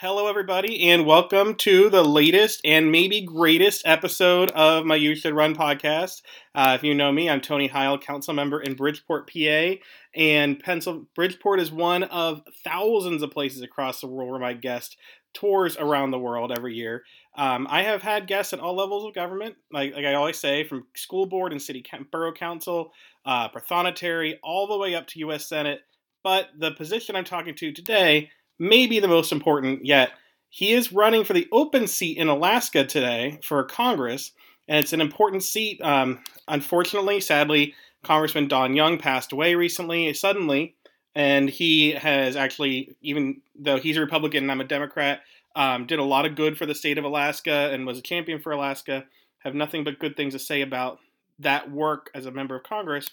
Hello, everybody, and welcome to the latest and maybe greatest episode of my You Should Run podcast. Uh, if you know me, I'm Tony Heil, council member in Bridgeport, PA, and Pencil Bridgeport is one of thousands of places across the world where my guest tours around the world every year. Um, I have had guests at all levels of government, like, like I always say, from school board and city borough council, uh, prothonotary, all the way up to U.S. Senate. But the position I'm talking to today maybe the most important yet. He is running for the open seat in Alaska today for Congress, and it's an important seat. Um, unfortunately, sadly, Congressman Don Young passed away recently, suddenly, and he has actually, even though he's a Republican and I'm a Democrat, um, did a lot of good for the state of Alaska and was a champion for Alaska. Have nothing but good things to say about that work as a member of Congress.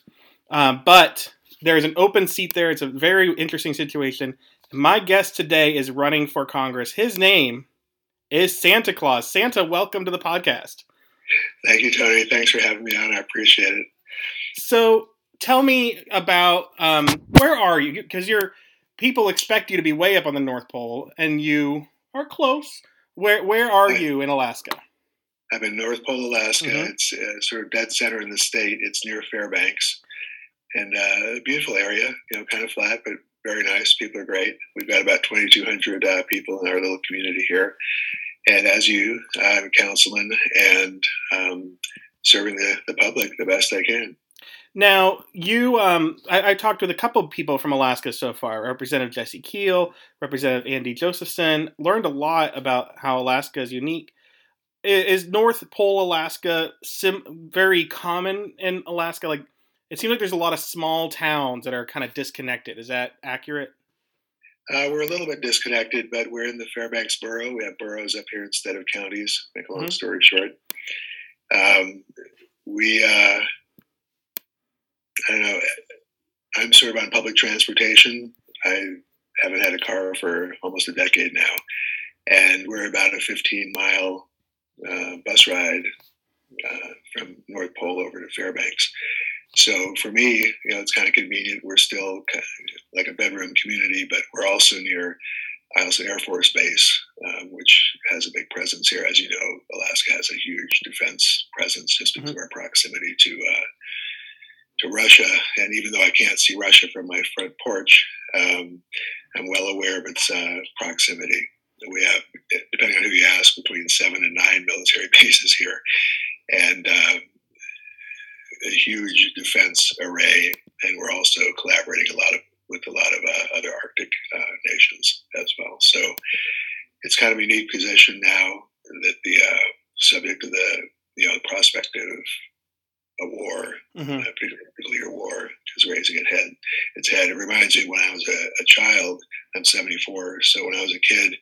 Um, but there's an open seat there. It's a very interesting situation. My guest today is running for Congress. His name is Santa Claus. Santa, welcome to the podcast. Thank you, Tony. Thanks for having me on. I appreciate it. So, tell me about um, where are you? Because your people expect you to be way up on the North Pole, and you are close. Where where are you in Alaska? I'm in North Pole, Alaska. Mm-hmm. It's uh, sort of dead center in the state. It's near Fairbanks, and uh, a beautiful area. You know, kind of flat, but very nice. People are great. We've got about 2,200 uh, people in our little community here. And as you, I'm a councilman and um, serving the, the public the best I can. Now, you, um, I, I, talked with a couple of people from Alaska so far. Representative Jesse Kiehl, Representative Andy Josephson. Learned a lot about how Alaska is unique. Is North Pole Alaska sim- very common in Alaska? Like, it seems like there's a lot of small towns that are kind of disconnected. Is that accurate? Uh, we're a little bit disconnected, but we're in the Fairbanks borough. We have boroughs up here instead of counties. Make a long mm-hmm. story short, um, we uh, I don't know. I'm sort of on public transportation. I haven't had a car for almost a decade now, and we're about a 15 mile uh, bus ride uh, from North Pole over to Fairbanks. So for me, you know, it's kind of convenient. We're still kind of like a bedroom community, but we're also near Eielson Air Force Base, um, which has a big presence here. As you know, Alaska has a huge defense presence just because mm-hmm. of our proximity to uh, to Russia. And even though I can't see Russia from my front porch, um, I'm well aware of its uh, proximity. We have, depending on who you ask, between seven and nine military bases here, and uh, a huge defense array, and we're also collaborating a lot of with a lot of uh, other Arctic uh, nations as well. So it's kind of a unique position now that the uh, subject of the you know the prospect of a war, mm-hmm. a nuclear war, is raising its head. Its head. It reminds me when I was a, a child. I'm 74, so when I was a kid,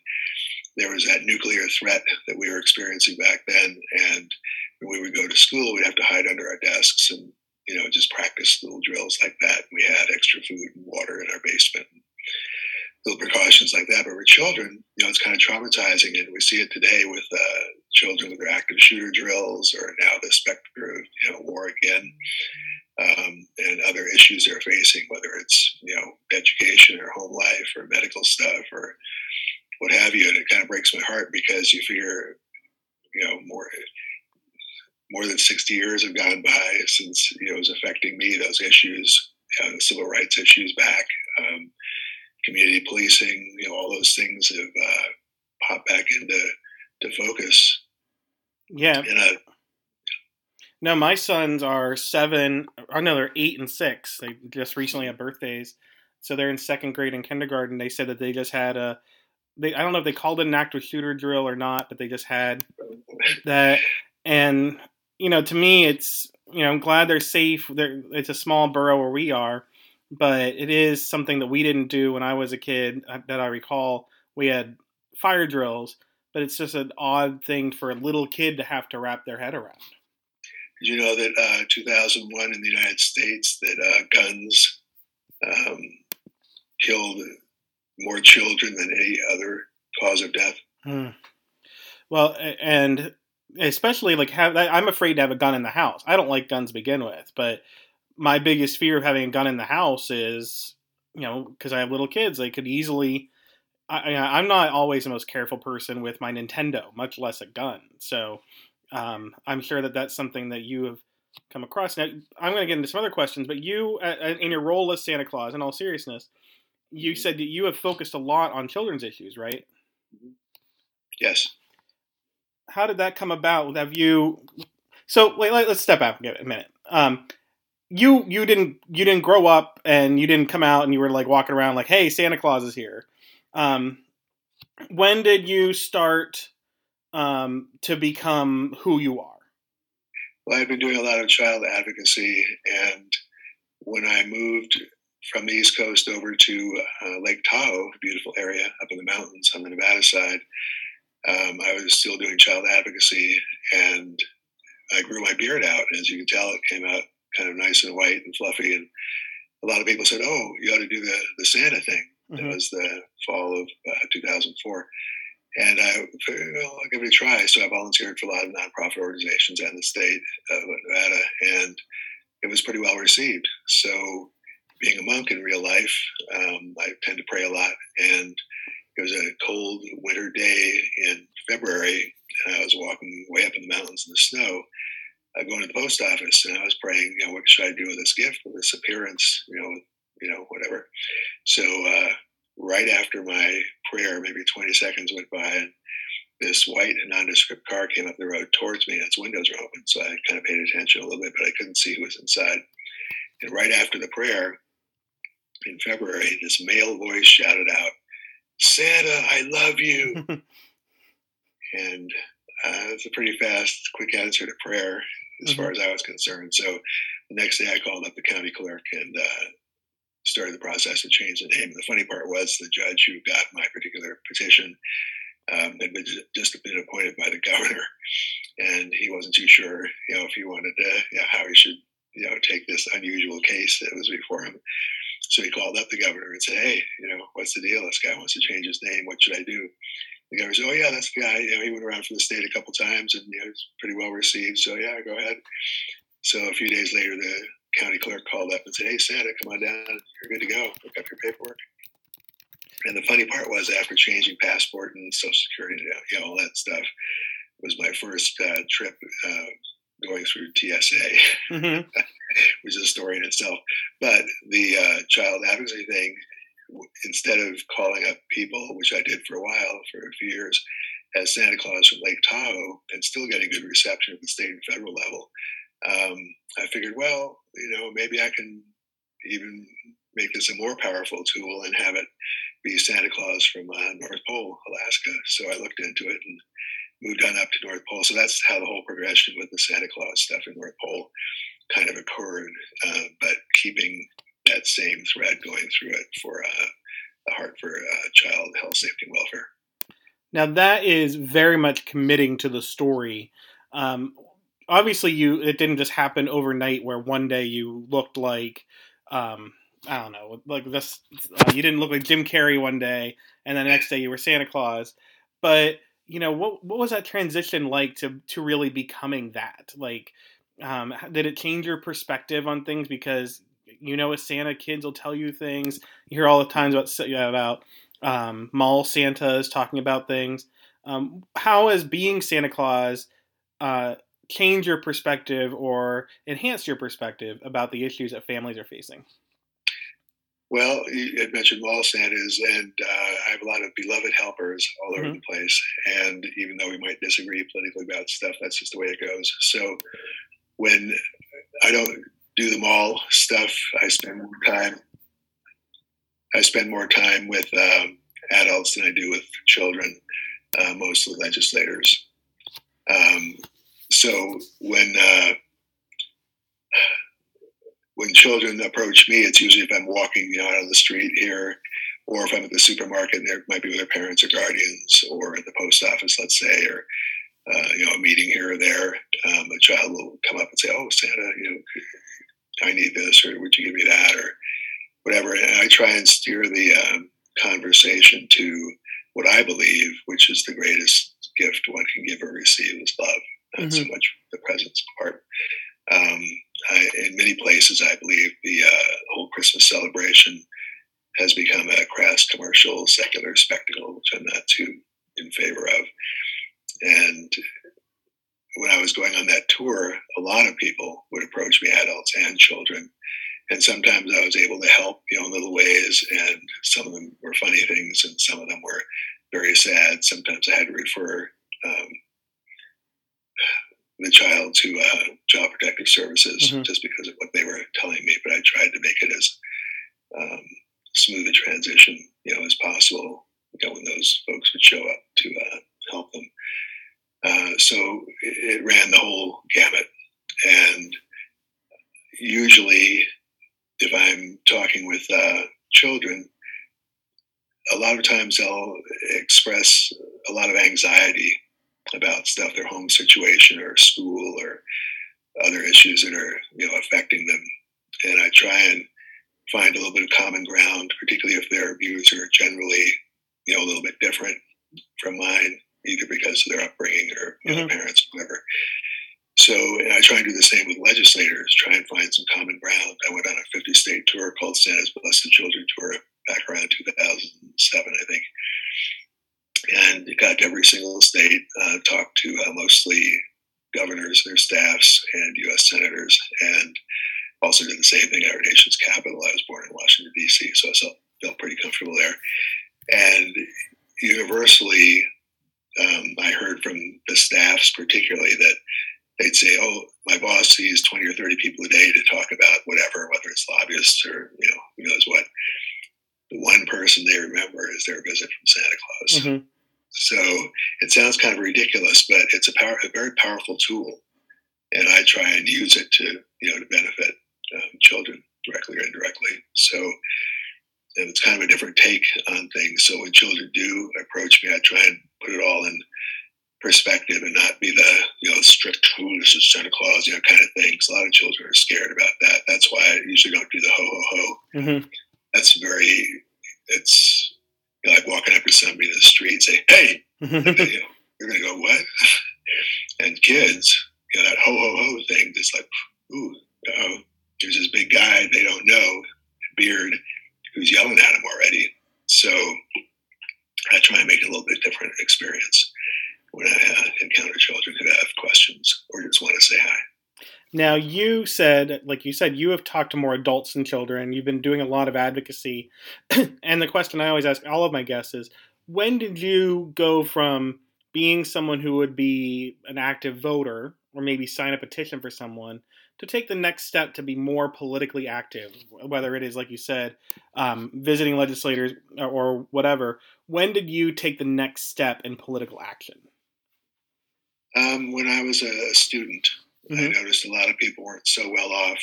there was that nuclear threat that we were experiencing back then, and when we would go to school, we'd have to hide under our desks and you know just practice little drills like that. We had extra food and water in our basement, little precautions like that. But for children, you know, it's kind of traumatizing, and we see it today with uh, children with their active shooter drills, or now the specter of you know war again. Um, and other issues they're facing, whether it's you know education or home life or medical stuff or what have you. And it kind of breaks my heart because you figure, you know, more more than 60 years have gone by since you know, it was affecting me, those issues, you know, the civil rights issues back, um, community policing, you know, all those things have uh, popped back into to focus. Yeah. A, no, my sons are seven. I know they're eight and six. They just recently had birthdays, so they're in second grade and kindergarten. They said that they just had a. They, I don't know if they called it an active shooter drill or not, but they just had that, and you know, to me, it's you know, I'm glad they're safe. They're, it's a small borough where we are, but it is something that we didn't do when I was a kid uh, that I recall. We had fire drills, but it's just an odd thing for a little kid to have to wrap their head around. Did you know that uh, 2001 in the United States that uh, guns um, killed more children than any other cause of death? Hmm. Well, and especially like have I'm afraid to have a gun in the house. I don't like guns to begin with, but my biggest fear of having a gun in the house is, you know, because I have little kids, they could easily I, I'm not always the most careful person with my Nintendo, much less a gun. So um, I'm sure that that's something that you have come across. Now, I'm going to get into some other questions, but you, in your role as Santa Claus, in all seriousness, you mm-hmm. said that you have focused a lot on children's issues, right? Yes. How did that come about? Have you? So wait, let, us step back a minute. Um, you you didn't you didn't grow up and you didn't come out and you were like walking around like, hey, Santa Claus is here. Um, when did you start um, to become who you are? Well, I've been doing a lot of child advocacy, and when I moved from the East Coast over to uh, Lake Tahoe, a beautiful area up in the mountains on the Nevada side, um, I was still doing child advocacy, and I grew my beard out. As you can tell, it came out kind of nice and white and fluffy, and a lot of people said, "Oh, you ought to do the the Santa thing." Mm-hmm. It was the fall of uh, 2004. And I figured, well, I'll give it a try. So I volunteered for a lot of nonprofit organizations in the state of Nevada, and it was pretty well received. So, being a monk in real life, um, I tend to pray a lot. And it was a cold winter day in February, I was walking way up in the mountains in the snow, uh, going to the post office, and I was praying, you know, what should I do with this gift, with this appearance, you know, you know, whatever. So uh, right after my prayer, maybe 20 seconds went by, and this white nondescript car came up the road towards me, and its windows were open. So I kind of paid attention a little bit, but I couldn't see who was inside. And right after the prayer in February, this male voice shouted out, Santa, I love you. and uh, it's a pretty fast, quick answer to prayer as mm-hmm. far as I was concerned. So the next day I called up the county clerk and uh, started the process to change the name. And the funny part was the judge who got my particular petition um, had been just been appointed by the governor, and he wasn't too sure, you know, if he wanted to, you know, how he should, you know, take this unusual case that was before him. So he called up the governor and said, "Hey, you know, what's the deal? This guy wants to change his name. What should I do?" The governor said, "Oh yeah, that's the guy. You know, he went around for the state a couple times, and you know, it's pretty well received. So yeah, go ahead." So a few days later, the county clerk called up and said, "Hey, Santa, come on down. You're good to go. Look up your paperwork." And the funny part was, after changing passport and social security, you know, all that stuff, was my first uh, trip uh, going through TSA, mm-hmm. which is a story in itself. But the uh, child advocacy thing, instead of calling up people, which I did for a while, for a few years, as Santa Claus from Lake Tahoe, and still getting good reception at the state and federal level, um, I figured, well, you know, maybe I can even make this a more powerful tool and have it be Santa Claus from uh, North Pole, Alaska. So I looked into it and moved on up to North Pole. So that's how the whole progression with the Santa Claus stuff in North Pole kind of occurred, uh, but keeping that same thread going through it for uh, the Heart for uh, Child Health, Safety, and Welfare. Now that is very much committing to the story. Um, obviously you it didn't just happen overnight where one day you looked like um, I don't know, like this. Uh, you didn't look like Jim Carrey one day, and then the next day you were Santa Claus. But you know, what what was that transition like to to really becoming that? Like, um, did it change your perspective on things? Because you know, as Santa, kids will tell you things. You hear all the times about about um, mall Santas talking about things. Um, how has being Santa Claus uh, your perspective or enhance your perspective about the issues that families are facing? Well, you had mentioned mall Santas, and uh, I have a lot of beloved helpers all over mm-hmm. the place. And even though we might disagree politically about stuff, that's just the way it goes. So when I don't do the mall stuff, I spend more time. I spend more time with um, adults than I do with children, uh, mostly legislators. Um, so when uh, when children approach me, it's usually if I'm walking you know, out on the street here, or if I'm at the supermarket and there might be with their parents or guardians, or at the post office, let's say, or uh, you know, a meeting here or there. Um, a child will come up and say, "Oh, Santa, you know, I need this, or would you give me that, or whatever." And I try and steer the um, conversation to what I believe, which is the greatest gift one can give or receive, is love not mm-hmm. so much the presence part. Um, I, in many places, I believe the uh, whole Christmas celebration has become a crass commercial secular spectacle, which I'm not too in favor of. And when I was going on that tour, a lot of people would approach me, adults and children. And sometimes I was able to help, you know, in little ways. And some of them were funny things, and some of them were very sad. Sometimes I had to refer um, the child to uh, Child Protective Services mm-hmm. just because of what they were telling me. But I tried to make it as um, smooth a transition, you know, as possible. You know, when those folks would show up to uh, help them. Uh, so it, it, ran the whole gamut, and usually, if I'm talking with uh, children, a lot of times they'll express a lot of anxiety about stuff, their home situation or school or other issues that are you know affecting them. And I try and find a little bit of common ground, particularly if their views are generally you know a little bit different from mine, either because of their upbringing or you know, mm-hmm. parents, whatever. So I try and do the same with legislators, try and find some common ground. I went on a 50 state tour called Santa's Blessed Children Tour back around 2007, I think and got to every single state, uh, talked to uh, mostly governors, their staffs, and U.S. senators, and also did the same thing at our nation's capital. I was born in Washington D.C., so I felt pretty comfortable there. And universally, um, I heard from the staffs, particularly, that they'd say, "Oh, my boss sees twenty or thirty people a day to talk about whatever, whether it's lobbyists or you know who knows what." The one person they remember is their visit from Santa Claus. Mm-hmm. So it sounds kind of ridiculous, but it's a, power, a very powerful tool, and I try and use it to you know to benefit um, children directly or indirectly. So and it's kind of a different take on things. So when children do approach me, I try and put it all in perspective and not be the you know strict "Ooh, this is Santa Claus" you know kind of things. A lot of children are scared about that. That's why I usually don't do the ho ho ho. Mm-hmm. That's very it's you know, like walking up to somebody in the street and say, "Hey," you know, you're gonna go what? and kids, you know, that ho ho ho thing, just like, ooh, oh, there's this big guy they don't know, beard, who's yelling at them already. So I try and make it a little bit different experience when I uh, encounter children who have questions or just want to say hi. Now, you said, like you said, you have talked to more adults than children. You've been doing a lot of advocacy. and the question I always ask all of my guests is when did you go from being someone who would be an active voter or maybe sign a petition for someone to take the next step to be more politically active, whether it is, like you said, um, visiting legislators or whatever? When did you take the next step in political action? Um, when I was a student. Mm-hmm. I noticed a lot of people weren't so well off,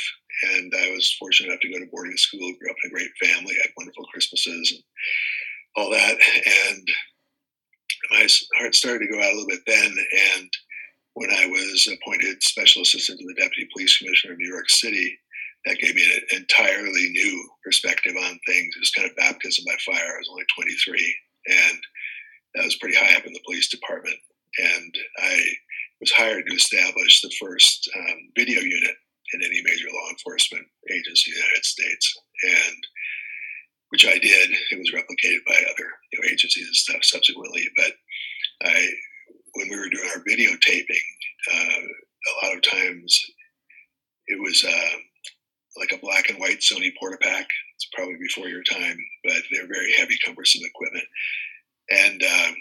and I was fortunate enough to go to boarding school, grew up in a great family, had wonderful Christmases and all that. And my heart started to go out a little bit then. And when I was appointed special assistant to the deputy police commissioner of New York City, that gave me an entirely new perspective on things. It was kind of baptism by fire. I was only 23, and that was pretty high up in the police department. And I was hired to establish the first um, video unit in any major law enforcement agency in the United States, and which I did. It was replicated by other you know, agencies and stuff subsequently. But I, when we were doing our videotaping, uh, a lot of times it was uh, like a black and white Sony Portapak. It's probably before your time, but they're very heavy, cumbersome equipment. And um,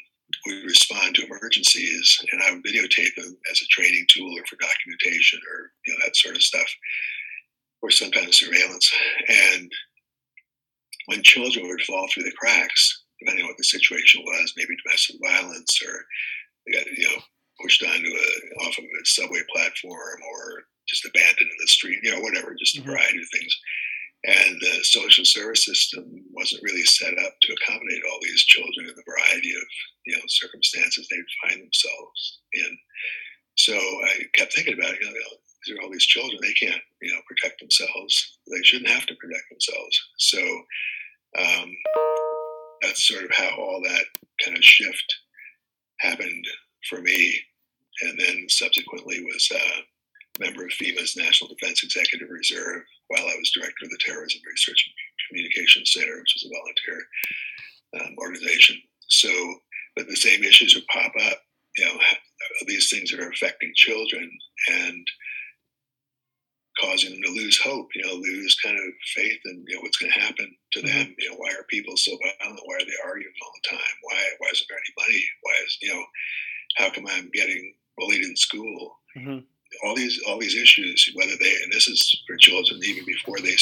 we respond to emergencies, and I would videotape them as a training tool or for documentation or you know that sort of stuff, or some kind of surveillance. And when children would fall through the cracks, depending on what the situation was, maybe domestic violence or they got you know pushed onto a off of a subway platform or just abandoned in the street, you know, whatever, just a mm-hmm. variety of things and the social service system wasn't really set up to accommodate all these children in the variety of you know circumstances they would find themselves in. So I kept thinking about it. You know, these are all these children; they can't you know protect themselves. They shouldn't have to protect themselves. So um, that's sort of how all that kind of shift happened for me, and then subsequently was a uh, member of FEMA's National Defense Executive Reserve while I was director of the Terrorism Research Communication Center, which is a volunteer um, organization. So, but the same issues would pop up. You know, these things that are affecting children and causing them to lose hope. You know, lose kind of faith in you know what's going to happen to mm-hmm. them. You know, why are people so violent? Why are they arguing all the time? Why why isn't there any money? Why is you know, how come I'm getting bullied in school? Mm-hmm. All these all these issues, whether they and this is for children even before they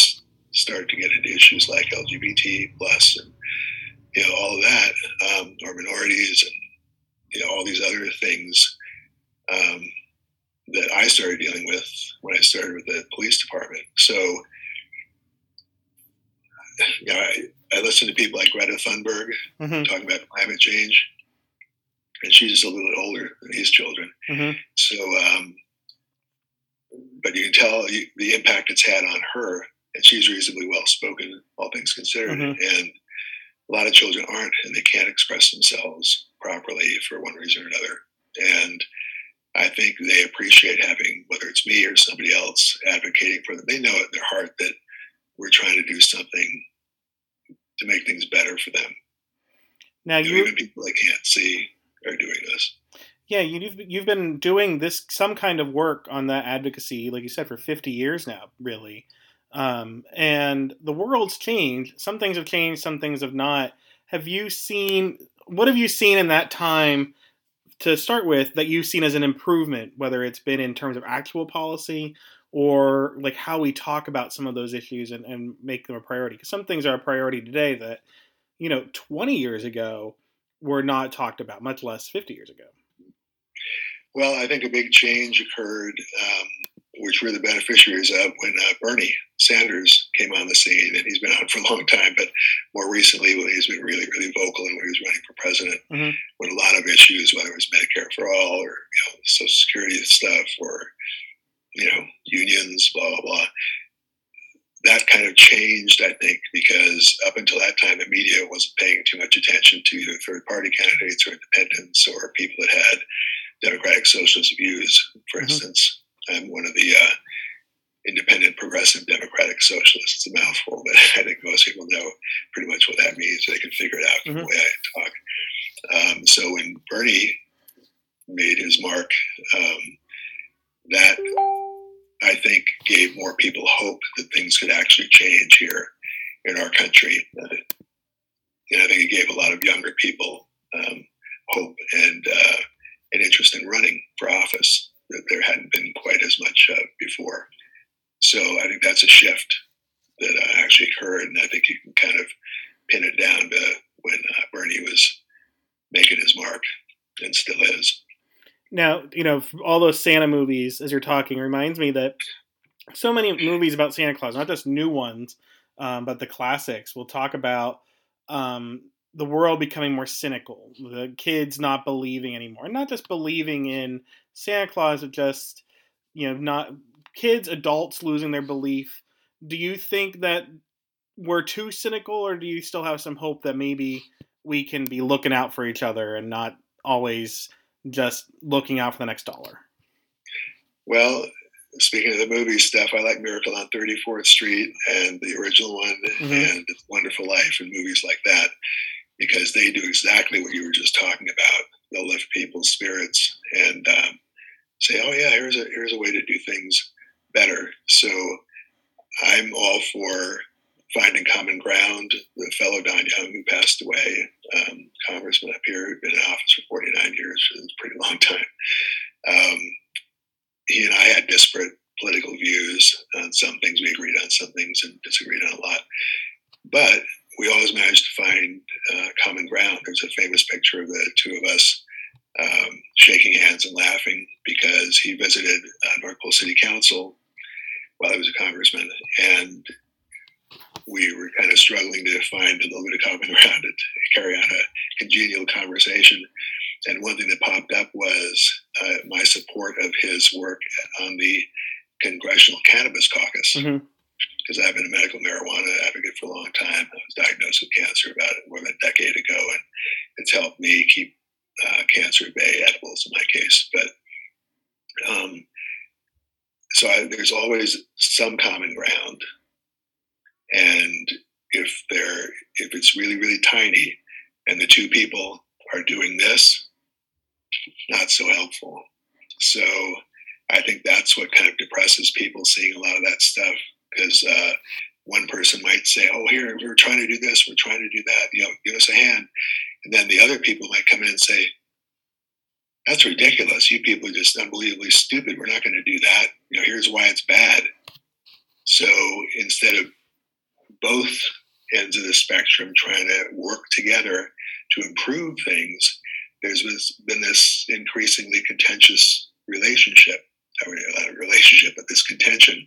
start to get into issues like LGBT plus and you know all of that, um, or minorities and you know all these other things um, that I started dealing with when I started with the police department. So, you know, I, I listen to people like Greta Thunberg mm-hmm. talking about climate change, and she's just a little bit older than these children. Mm-hmm. So, um, but you can tell the impact it's had on her, and she's reasonably well spoken, all things considered. Mm-hmm. And a lot of children aren't, and they can't express themselves properly for one reason or another. And I think they appreciate having, whether it's me or somebody else, advocating for them. They know in their heart that we're trying to do something to make things better for them. Now, you even people they can't see are doing this. Yeah, you've you've been doing this some kind of work on that advocacy, like you said, for fifty years now, really. Um, and the world's changed. Some things have changed, some things have not. Have you seen? What have you seen in that time? to start with that you've seen as an improvement, whether it's been in terms of actual policy or like how we talk about some of those issues and, and make them a priority? Because some things are a priority today that, you know, 20 years ago were not talked about, much less 50 years ago. Well, I think a big change occurred um, which we're the beneficiaries of when uh, Bernie Sanders came on the scene, and he's been on for a long time. But more recently, when he's been really, really vocal and when he was running for president, mm-hmm. when a lot of issues, whether it was Medicare for all or you know, Social Security stuff or you know unions, blah blah blah, that kind of changed, I think, because up until that time, the media wasn't paying too much attention to either third party candidates or independents or people that had democratic socialist views, for mm-hmm. instance. I'm one of the uh, independent progressive democratic socialists. It's a mouthful, but I think most people know pretty much what that means. They can figure it out from mm-hmm. the way I talk. Um, so when Bernie made his mark, um, that I think gave more people hope that things could actually change here in our country. Uh, and I think it gave a lot of younger people um, hope and uh, an interest in running for office that there hadn't been quite as much uh, before. So I think that's a shift that uh, actually occurred, and I think you can kind of pin it down to when uh, Bernie was making his mark, and still is. Now, you know, all those Santa movies, as you're talking, reminds me that so many movies about Santa Claus, not just new ones, um, but the classics, will talk about um, the world becoming more cynical, the kids not believing anymore, not just believing in Santa Claus, but just you know, not kids, adults losing their belief. Do you think that we're too cynical, or do you still have some hope that maybe we can be looking out for each other and not always just looking out for the next dollar? Well, speaking of the movie stuff, I like Miracle on 34th Street and the original one mm-hmm. and Wonderful Life and movies like that because they do exactly what you were just talking about. They'll lift people's spirits and um, say, "Oh yeah, here's a here's a way to do things better." So I'm all for finding common ground. The fellow Don Young, who passed away, um, congressman up here, who'd been in office for 49 years, it's a pretty long time. Um, he and I had disparate political views on some things. We agreed on some things and disagreed on a lot. But we always managed to find uh, common ground. There's a famous picture of the two of us um, shaking hands and laughing because he visited uh, North Pole City Council while he was a congressman, and we were kind of struggling to find a little bit of common ground to carry on a congenial conversation. And one thing that popped up was uh, my support of his work on the Congressional Cannabis Caucus. Mm-hmm because I've been a medical marijuana advocate for a long time. I was diagnosed with cancer about more than a decade ago, and it's helped me keep uh, cancer bay, edibles in my case. But um, so I, there's always some common ground, and if they're if it's really really tiny and the two people are doing this not so helpful so i think that's what kind of depresses people seeing a lot of that stuff because uh, one person might say oh here we're trying to do this we're trying to do that you know give us a hand and then the other people might come in and say that's ridiculous. You people are just unbelievably stupid. We're not going to do that. You know here's why it's bad. So instead of both ends of the spectrum trying to work together to improve things, there's been this increasingly contentious relationship, a relationship, but this contention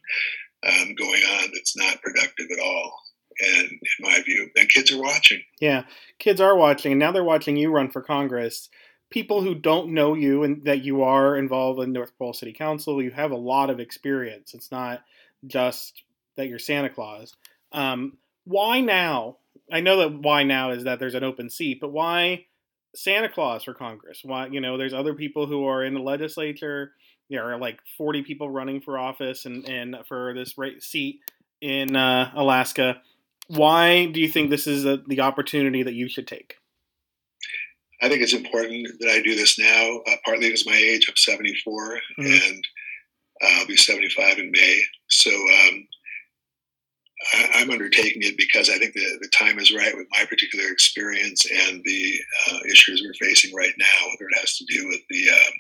um, going on that's not productive at all. And in my view, and kids are watching. Yeah, kids are watching, and now they're watching you run for Congress. People who don't know you and that you are involved in North Pole City Council, you have a lot of experience. It's not just that you're Santa Claus. Um, why now? I know that why now is that there's an open seat, but why Santa Claus for Congress? Why you know there's other people who are in the legislature. There are like 40 people running for office and and for this right seat in uh, Alaska. Why do you think this is a, the opportunity that you should take? I think it's important that I do this now. Uh, partly because my age, I'm 74, mm-hmm. and uh, I'll be 75 in May. So um, I, am undertaking it because I think the, the time is right with my particular experience and the uh, issues we're facing right now, whether it has to do with the um,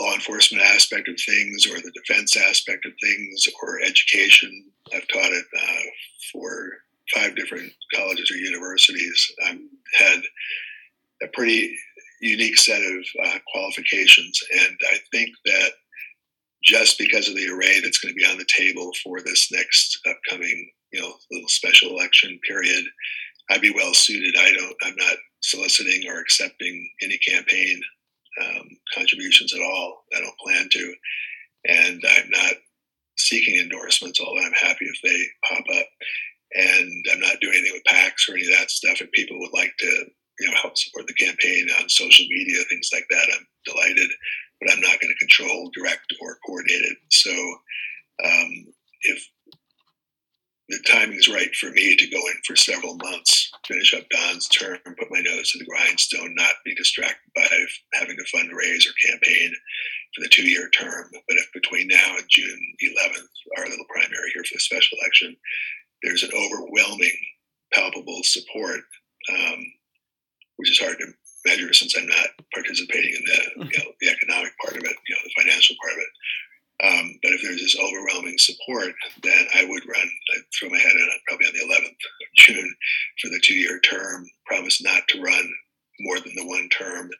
law enforcement aspect of things or the defense aspect of things or education. I've taught it uh, for five different colleges or universities. I've had a pretty unique set of uh, qualifications, and I think that just because of the array that's going to be on the table for this next upcoming, you know, little special election period, I'd be well suited. I don't. I'm not soliciting or accepting any campaign um, contributions at all. I don't plan to, and I'm not seeking endorsements. Although I'm happy if they pop up, and I'm not doing anything with PACs or any of that stuff. If people would like to, you know, help support the campaign on social media, things like that, I'm delighted but I'm not going to control, direct, or coordinate it. So um, if the timing is right for me to go in for several months, finish up Don's term, put my nose to the grindstone, not be distracted by having to fundraise or campaign for the two year term. But if between now and June 11th, our little primary here for the special election, there's an overwhelming, palpable support, um, which is hard to measure since I'm not participating in the mm-hmm. you know, the economic part of it, you know, the financial part of it. Um, but if there's this overwhelming support, then I would run. I'd throw my head in probably on the 11th of June for the two-year term. Promise not to run more than the one term.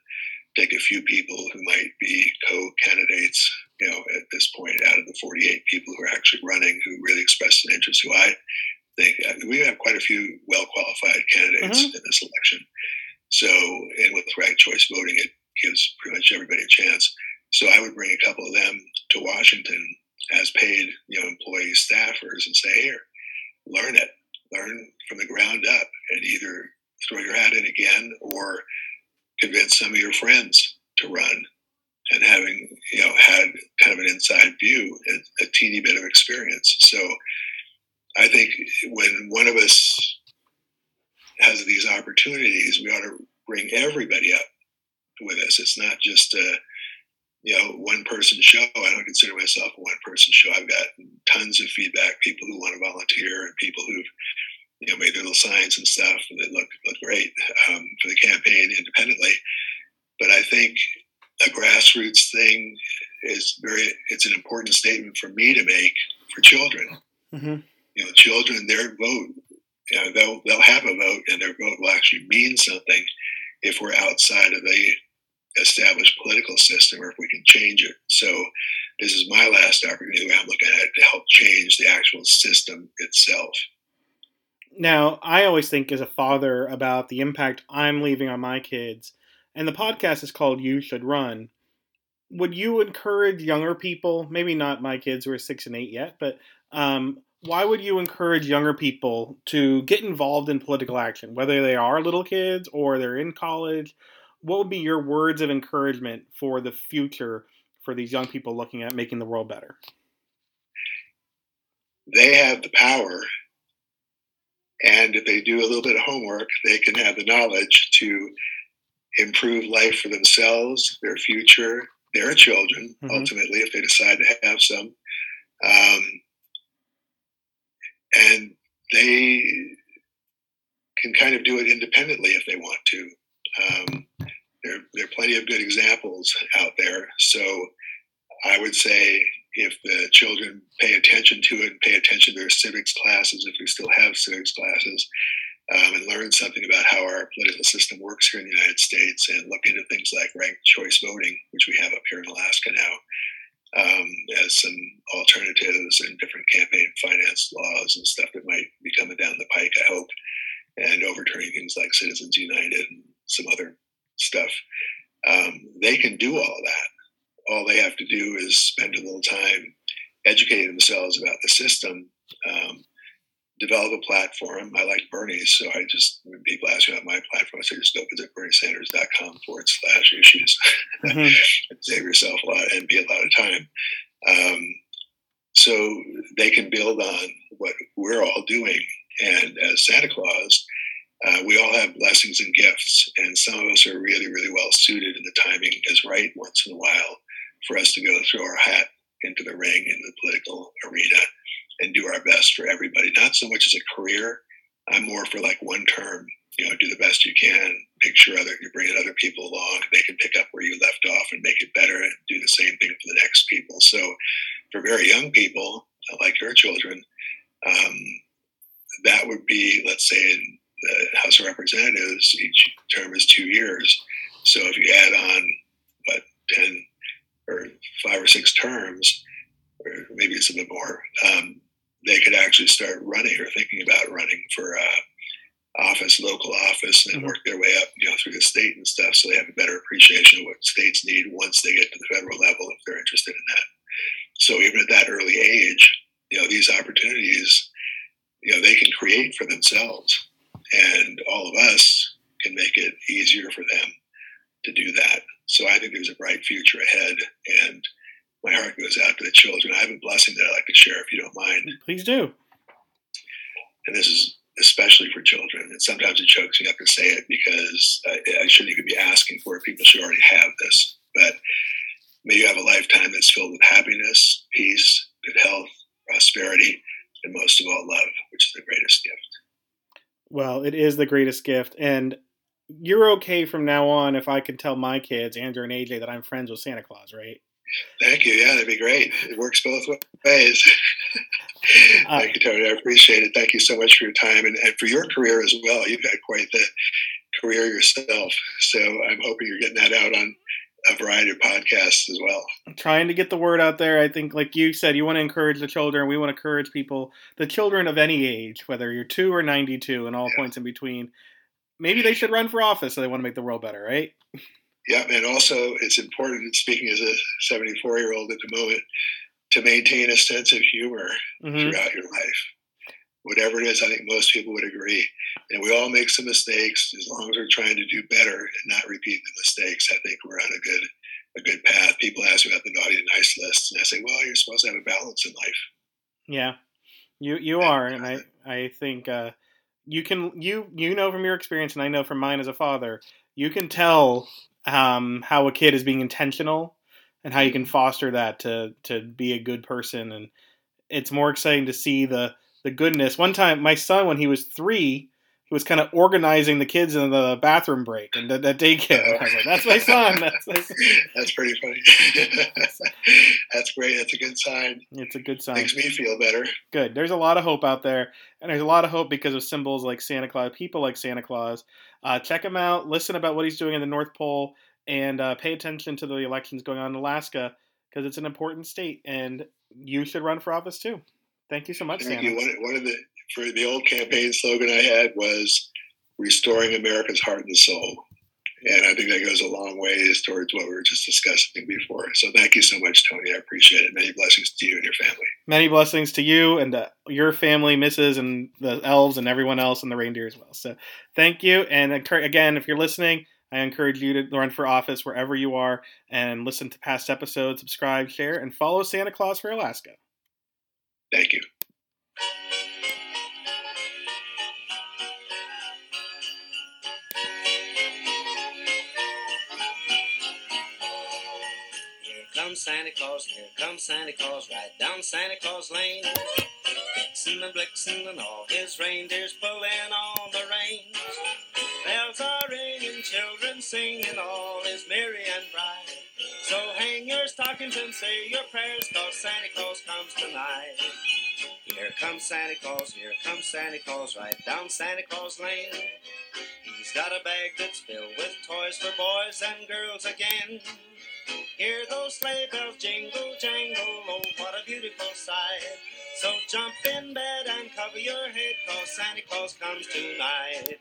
Take a few people who might be co-candidates. You know, at this point, out of the 48 people who are actually running, who really expressed an interest, who I think we have quite a few well-qualified candidates mm-hmm. in this election. So, and with ranked choice voting, it gives pretty much everybody a chance. So I would bring a couple of them to Washington as paid, you know, employee staffers and say, here, learn it, learn from the ground up, and either throw your hat in again or convince some of your friends to run. And having, you know, had kind of an inside view and a teeny bit of experience. So I think when one of us has these opportunities, we ought to bring everybody up with us. It's not just a you know one person show. I don't consider myself a one person show. I've got tons of feedback, people who want to volunteer, and people who've you know made their little signs and stuff that look look great um, for the campaign independently. But I think a grassroots thing is very. It's an important statement for me to make for children. Mm-hmm. You know, children, their vote you know, they'll they'll have a vote, and their vote will actually mean something if we're outside of the established political system, or if we can change it. So, this is my last opportunity. I'm looking at to help change the actual system itself. Now, I always think as a father about the impact I'm leaving on my kids, and the podcast is called "You Should Run." Would you encourage younger people, maybe not my kids who are six and eight yet, but um, why would you encourage younger people to get involved in political action, whether they are little kids or they're in college? What would be your words of encouragement for the future for these young people looking at making the world better? They have the power And if they do a little bit of homework, they can have the knowledge to improve life for themselves, their future, their children, mm-hmm. ultimately, if they decide to have some. Um, and they can kind of do it independently if they want to. Um, there, there are plenty of good examples out there. So I would say if the children pay attention to it and pay attention to their civics classes, if we still have civics classes, um, and learn something about how our political system works here in the United States and look into things like ranked choice voting, which we have up here in Alaska now, um, as some alternatives and different campaign finance laws and stuff that might be coming down the pike, I hope, and overturning things like Citizens United and some other stuff. Um, they can do all that all they have to do is spend a little time educating themselves about the system, um, develop a platform. I like Bernie's, so I just, when people ask me about my platform, I say just go visit berniesanders.com forward slash issues. Mm-hmm. Save yourself a lot and be a lot of time. Um, so they can build on what we're all doing. And as Santa Claus, uh, we all have blessings and gifts, and some of us are really, really well suited, and the timing is right once in a while for us to go throw our hat into the ring in the political arena and do our best for everybody. Not so much as a career. I'm more for like one term. You know, do the best you can. Make sure other you're bringing other people along. They can pick up where you left off and make it better, and do the same thing for the next people. So, for very young people like your children, um, that would be, let's say, in the House of Representatives, each term is two years. So if you add on what 10, or five or six terms, or maybe it's a bit more, um, they could actually start running or thinking about running for uh, office, local office, and then mm-hmm. work their way up, you know, through the state and stuff, so they have a better appreciation of what states need once they get to the federal level if they're interested in that. So even at that early age, you know, these opportunities, you know, they can create for themselves, and all of us can make it easier for them to do that. So I think there's a bright future ahead, and my heart goes out to the children. I have a blessing that I'd like to share, if you don't mind. Please do. And this is especially for children. And sometimes it chokes me up to say it because I, I shouldn't even be asking for it. People should already have this. But may you have a lifetime that's filled with happiness, peace, good health, prosperity, and most of all, love, which is the greatest gift. Well, it is the greatest gift. And you're okay from now on if I can tell my kids, Andrew and AJ, that I'm friends with Santa Claus, right? Thank you. Yeah, that'd be great. It works both ways. uh, Thank you, Tony. I appreciate it. Thank you so much for your time and, and for your career as well. You've had quite the career yourself. So I'm hoping you're getting that out on a variety of podcasts as well. I'm trying to get the word out there. I think, like you said, you want to encourage the children. We want to encourage people, the children of any age, whether you're two or 92 and all yeah. points in between, maybe they should run for office so they want to make the world better, right? Yeah, and also it's important, speaking as a 74 year old at the moment, to maintain a sense of humor mm-hmm. throughout your life. Whatever it is, I think most people would agree. And we all make some mistakes. As long as we're trying to do better and not repeat the mistakes, I think we're on a good a good path. People ask me about the naughty and nice list, and I say, well, you're supposed to have a balance in life. Yeah, you you are, and I I think uh, you can you you know from your experience, and I know from mine as a father, you can tell um, how a kid is being intentional and how you can foster that to to be a good person, and it's more exciting to see the the goodness. One time, my son, when he was three, he was kind of organizing the kids in the bathroom break and that, daycare. I was like, "That's my son." That's, my son. that's pretty funny. that's great. That's a good sign. It's a good sign. Makes me feel better. Good. There's a lot of hope out there, and there's a lot of hope because of symbols like Santa Claus, people like Santa Claus. Uh, check him out. Listen about what he's doing in the North Pole, and uh, pay attention to the elections going on in Alaska because it's an important state, and you should run for office too. Thank you so much, Thank Santa. You. One, one of the for the old campaign slogan I had was restoring America's heart and soul. And I think that goes a long ways towards what we were just discussing before. So thank you so much, Tony. I appreciate it. Many blessings to you and your family. Many blessings to you and uh, your family, Mrs. and the elves and everyone else and the reindeer as well. So thank you. And again, if you're listening, I encourage you to run for office wherever you are and listen to past episodes, subscribe, share, and follow Santa Claus for Alaska. Thank you. comes Santa Claus, here comes Santa Claus, right down Santa Claus Lane. Vixen and Blitzen and all his reindeers pulling on the reins. Bells are ringing, children singing, all is merry and bright. So hang your stockings and say your prayers, cause Santa Claus comes tonight. Here comes Santa Claus, here comes Santa Claus, right down Santa Claus Lane. He's got a bag that's filled with toys for boys and girls again. Hear those sleigh bells jingle, jangle, oh, what a beautiful sight. So jump in bed and cover your head, cause Santa Claus comes tonight.